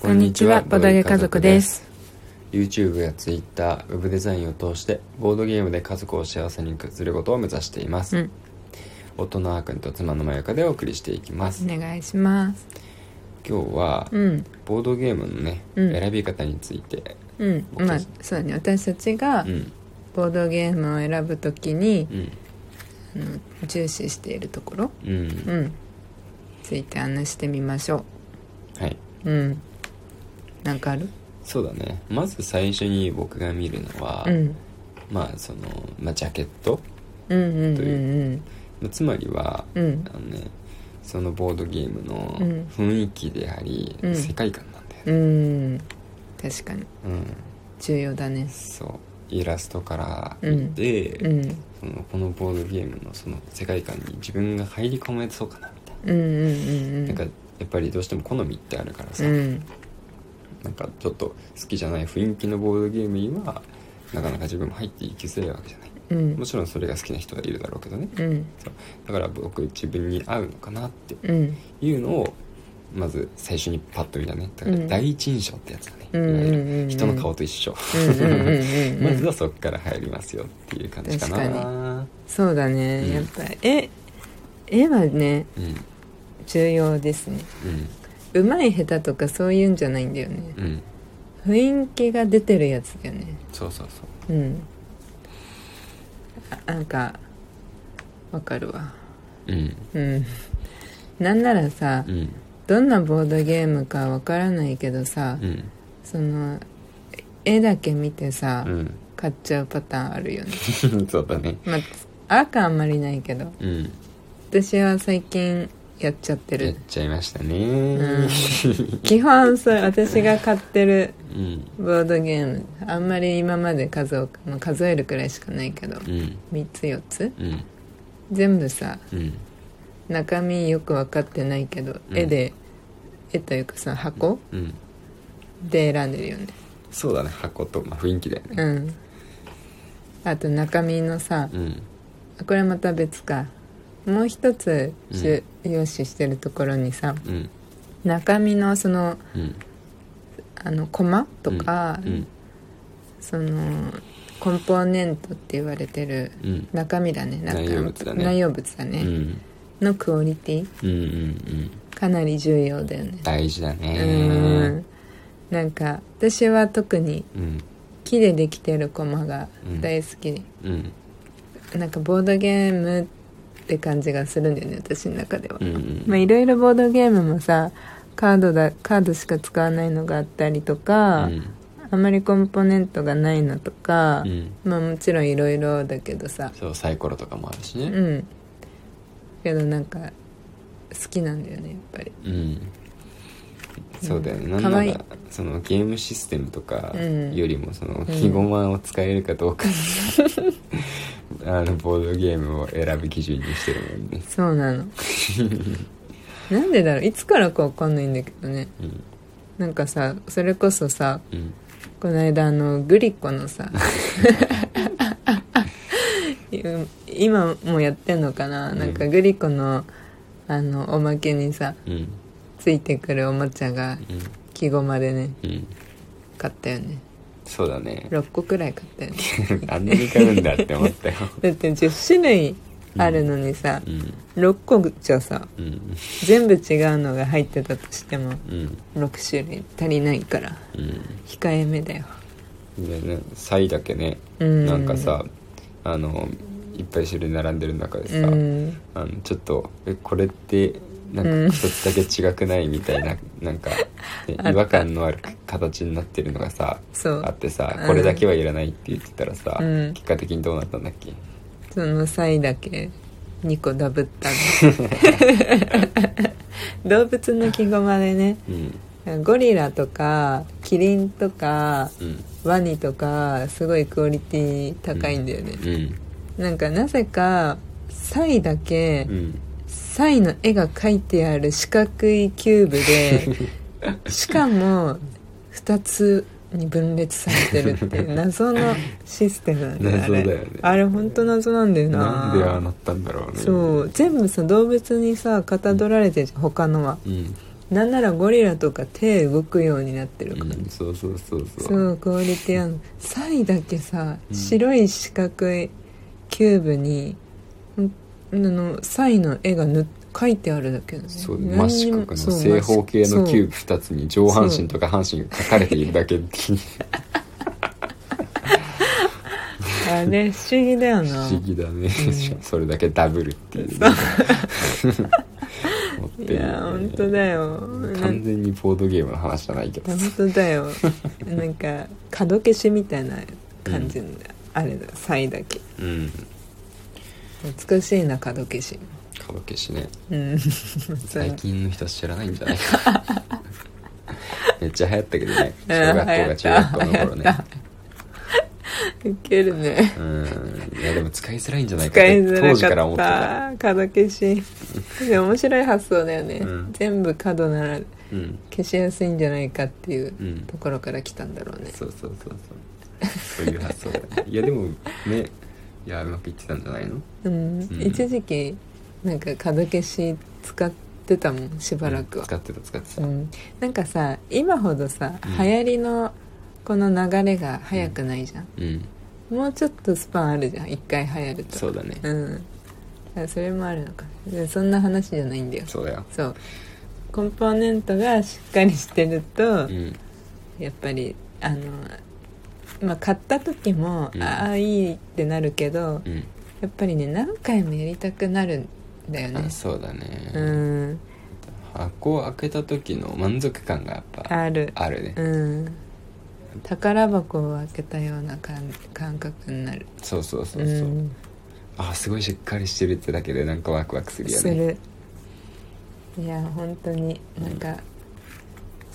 こんにちはボドゲ家族です。YouTube や Twitter、ウェブデザインを通してボードゲームで家族を幸せにすることを目指しています、うん。夫のあーくんと妻のまゆかでお送りしていきます、お願いします。今日はうん。ボードゲームのね、うん。選び方についてうん。僕まあそうだね。私たちがうん。ボードゲームを選ぶときにう、ん。重視しているところうん、うん。ついて話してみましょはい、ううんなんかある？そうだね。まず最初に僕が見るのは、うん。まあその、まあ、ジャケット？とうんまあつまりは、うん。うんあのねそのボードゲームのうん。雰囲気であり、うん。世界観なんだようね、ん。確かに。うん。重要だね。そう。イラストから見て、うん。そのこのボードゲームのその世界観に自分が入り込めそうかなみたいな,、なんかやっぱりどうしても好みってあるからさ、うんなんかちょっと好きじゃない雰囲気のボードゲームにはなかなか自分も入っていきづらいわけじゃない。うん。もちろんそれが好きな人はいるだろうけどね。うん。そう。だから僕自分に合うのかなってうん。いうのをまず最初にパッと見たね。だからうん。第一印象ってやつだね、うん人の顔と一緒、まずはそこから入りますよっていう感じかな。そうだね、うん。やっぱり絵絵はねうん。重要ですねうまい下手とかそういうんじゃないんだよね。うん雰囲気が出てるやつだよね。そうそうそう。うん。あなんかわかるわ。うん。うん。なんならさうん。どんなボードゲームかわからないけどさ、うん。その絵だけ見てさ、うん。買っちゃうパターンあるよね。そうだね。まあ赤あんまりないけど。うん。私は最近やっちゃってやっるちゃいましたね。うん。基本そう私が買ってるうん。ボードゲーム。あんまり今まで数を、まあ数えるくらいしかないけどうん。3つ4つうん。全部さうん。中身よく分かってないけど、うん。絵で絵というかさ箱うん。で選んでるよね。そうだね。箱と、まあ、雰囲気だよね。うん。あと中身のさうん。これまた別かもう一つ重要視してるところにさうん。中身のそのうん。あのコマとか、うん。そのコンポーネントって言われてるうん。中身だね。中身内容物だね。内容物だね、うん。のクオリティ？うんうんうん。かなり重要だよね。大事だうねん。なんか私は特にうん。木でできてるコマが大好き、うん。なんかボードゲームって感じがするんだよね私の中では、うんうんまあいろいろボードゲームもさカードだカードしか使わないのがあったりとか、うん。あまりコンポーネントがないのとか、うん。まあもちろんいろいろだけどさ。そうサイコロとかもあるしね。うん。けどなんか好きなんだよねやっぱり。うんそうだよね、うん。なんならそのゲームシステムとかうん。よりもその木駒を使えるかどうか、あのボードゲームを選ぶ基準にしてるもんね。そうなの。なんでだろう。いつからかわかんないんだけどね。うん。なんかさそれこそさうん。この間あのグリコのさ 今もやってんのかな、うんなん。かグリコのあのおまけにさうんついてくるおもちゃが木ごまでねうん。うん買ったよね。そうだね。6個くらい買ったよね。あんなに買うんだって思ったよ。だって10種類あるのにさ、うん。6個じゃさうん。全部違うのが入ってたとしてもうん。6種類足りないからうん。控えめだよ。でねサイだけねうん。なんかさあのいっぱい種類並んでる中でうさ、ん。あのちょっとえこれってなんうんか一つだけ違くないみたいななんか、ね違和感のある形になってるのがさあってさうん。これだけはいらないって言ってたらさ、うん。結果的にどうなったんだっけ？その際だけ2個ダブったの。動物の木ごまでね。うん。ゴリラとかキリンとかうん。ワニとかすごいクオリティ高いんだよね、うん。なんかなぜかサイだけ、うんサイの絵が描いてある四角いキューブでしかも2つに分裂されてるっていう 謎のシステムなんだよあれ。謎だよね。あれ本当謎なんだよな。なんでああなったんだろうね。そう全部さ動物にさかたどられてるじゃん他のは。うん。なんならゴリラとか手動くようになってるから、うんそうそうそうそう。そうクオリティある サイだけさ、うん。白い四角いキューブにんあのサイの絵がぬ描いてあるだけだね。そう何真四角の正方形のキューブそう2つに上半身と下半身が描かれているだけあれ不思議だよな。不思議だね、うん。それだけダブルっていう、ね、いや本当だよ。完全にボードゲームの話じゃないけど。本当だよ。なんか角消しみたいな感じの、あれだサイだけ。うん懐かしいな角消し。角消しね。うん。最近の人知らないんじゃない？か めっちゃ流行ったけどね。うん小学校が中学校の頃ね。流行った。ウケるね。うん。いやでも使いづらいんじゃないかって当時から思かってた。角消し。面白い発想だよね、うん。全部角ならうん。消しやすいんじゃないかっていううん。ところから来たんだろうね。そうそうそうそう。そういう発想だよね。いやでもねいやうまくいってたんじゃないの？うん、うん。一時期なんか角消し使ってたもんしばらくは。使ってた使ってた、うん、なんかさ今ほどさ、うん。流行りのこの流れが早くないじゃん、うん。もうちょっとスパンあるじゃん一回流行ると。そうだね。うん。それもあるのか。でそんな話じゃないんだよ。そうだよ。そう。コンポーネントがしっかりしてると、うん。やっぱりあのまあ買った時も、うん。ああいいってなるけどうん。やっぱりね何回もやりたくなるんだよね。あそうだね、うん。箱を開けた時の満足感がやっぱある。あるね、うん。宝箱を開けたような感感覚になる。そうそうそうそう、ん。あすごいしっかりしてるってだけでなんかワクワクするよね。する。いや本当になんか、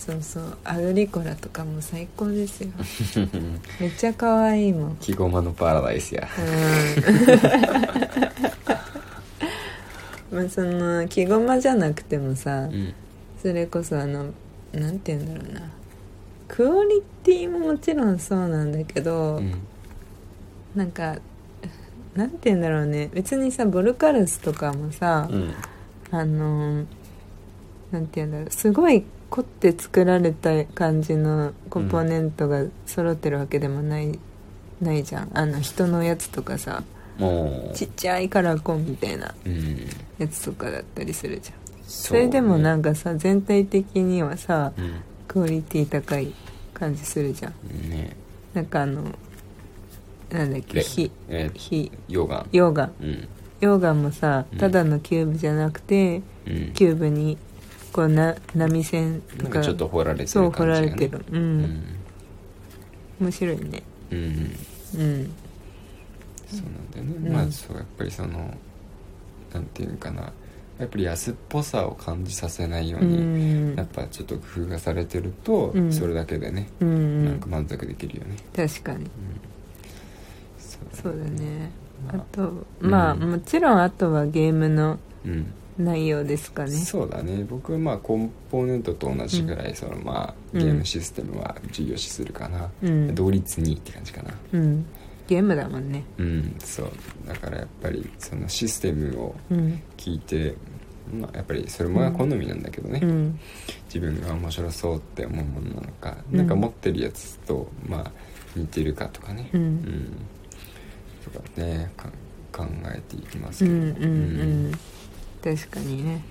そうそう。アグリコラとかも最高ですよ。めっちゃ可愛いもん。木駒のパラダイスや。うん。まあその木駒じゃなくてもさ、うん。それこそあのなんて言うんだろうな。クオリティももちろんそうなんだけど、うん。なんかなんて言うんだろうね。別にさボルカルスとかもさ、うん。あのなんて言うんだろう。すごい凝って作られた感じのコンポーネントが揃ってるわけでもない、ないじゃん。あの人のやつとかさもう。ちっちゃいカラーコンみたいなうん。やつとかだったりするじゃん。そそれでもなんかかさ全体的にはさうん。クオリティ高い感じするじゃん。ね。なんかあのなんだっけで火え火。溶岩。溶岩。うん。溶岩もさうん。ただのキューブじゃなくて、うん。キューブにこうな波線とかなんかちょっと掘られてるそう掘感じが、ね、られてる。う、うん。ん面白いね。うん。うん。うんそうなんだよね、うん。まあそうやっぱりそのなんていうのかな。やっぱり安っぽさを感じさせないよううに、ん。やっぱちょっと工夫がされてると、うん。それだけでね、うん。なんか満足できるよね、確かに。うん。そそうだね。あ。まあとまあうん。もちろんあとはゲームのうん内容ですかね。そうだね。僕はまあコンポーネントと同じぐらい、そのまあうん。ゲームシステムは重要視するかな、うん。同率2って感じかな。うん。ゲームだもんね。うん。そう。だからやっぱりそのシステムをうん。聞いて、まあ、やっぱりそれも好みなんだけどね、うん。自分が面白そうって思うものなのか、うんなん。か持ってるやつとまあ似てるかとかね。うん。とかねか考えていきますうんけどうん。うん確かにね。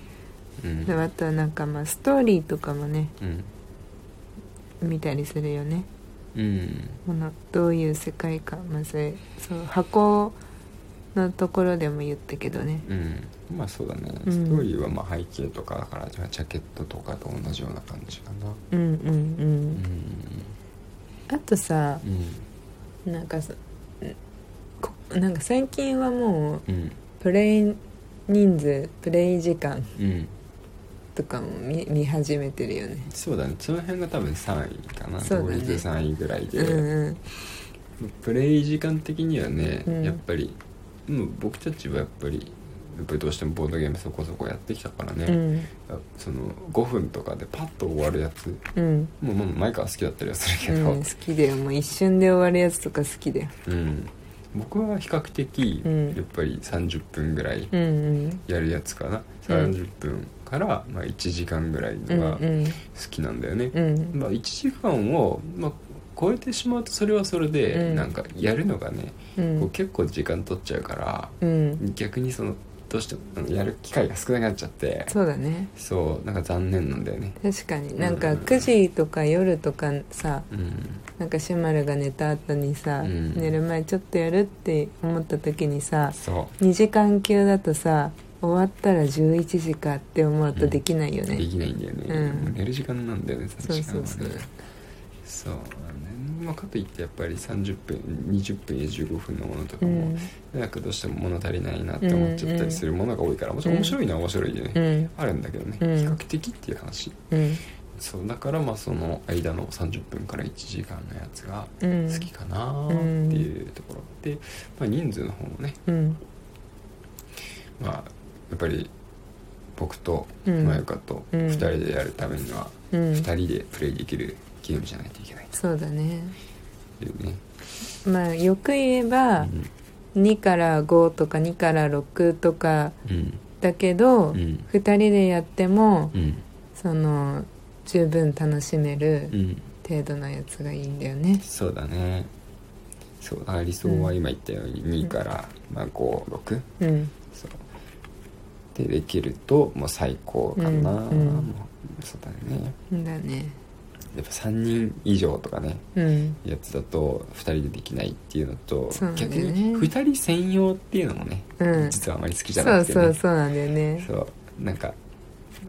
うん。であとはなんかまあストーリーとかもね。うん。見たりするよね。うん。このどういう世界観まあそれそう箱のところでも言ったけどね。うん。まあそうだね、うん。ストーリーはまあ背景とかだからじゃあジャケットとかと同じような感じかな。うんうんううん。んあとさうん。なんかさこなんか最近はもううん。プレイ人数プレイ時間うん。とかも見見始めてるよね。そうだね。その辺が多分3位かな、そうだね。同率3位ぐらいで、うんうん。プレイ時間的にはね、うん。やっぱりもう僕たちはやっぱりやっぱりどうしてもボードゲームそこそこやってきたからね、うん。その5分とかでパッと終わるやつ。うん。もうまあ前から好きだったりはするけど、うん好きだよ。もう一瞬で終わるやつとか好きだよ。うん僕は比較的うん。やっぱり30分ぐらいうんうん。やるやつかな、うん。30分から、まあ、1時間ぐらいうんのが好うん。きなんだよね、うん。まあ、1時間を、まあ、超えてしまうとそれはそれで、うん。なんかやるのがね、うこうん結構時間取っちゃうからうん。逆にそのどうしてもやる機会が少なくなっちゃって。そうだね。そうなんか残念なんだよね。確かに。なんか9時とか夜とかさうん。なんかシュマルが寝た後にさ、うん。寝る前ちょっとやるって思った時にさそう。2時間級だとさ終わったら11時かって思うとできないよね、できないんだよね、うん。寝る時間なんだよね3時間はね。そうそうそう。そうまあ、かといってやっぱり30分20分や15分のものとかも、うん。なんかどうしても物足りないなって思っちゃったりするものが多いからもちろん面白いのは面白いでね、うん。あるんだけどね、うん。比較的っていう話。うん。そうだからまあその間の30分から1時間のやつがうん。好きかなっていうところで、まあ、人数の方もね。うん。まあやっぱり僕とうん。まゆかとうん。2人でやるためにはうん。2人でプレイできるゲームじゃないといけないそうだね。というね、まあよく言えば2から5とか2から6とかうんだけど、うん。2人でやってもうん。その十分楽しめるうん。程度のやつがいいんだよね。そうだね。そうだから理想は今言ったように2から、まあ、56うん。そう。でできるともう最高かな、うん。うん。もうそうだね。だねやっぱ3人以上とかねうん。やつだと2人でできないっていうのとそうなんだよ逆ねに2人専用っていうのもね、うん。実はあまり好きじゃそうなくて、ね、そうそうなんだよね。そう。なんか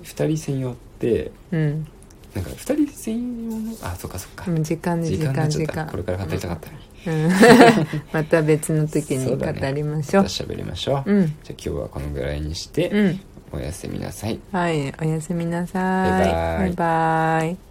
2人専用ってうん。なんか2人専用のあそっかそっか、うん時間で時時間時間。これから語りたかったのに、うん。また別の時に語りましょう。また喋りましょう、うん。じゃあ今日はこのぐらいにして、うん。おやすみなさい。はいおやすみなさい。バイバイ。バイバイ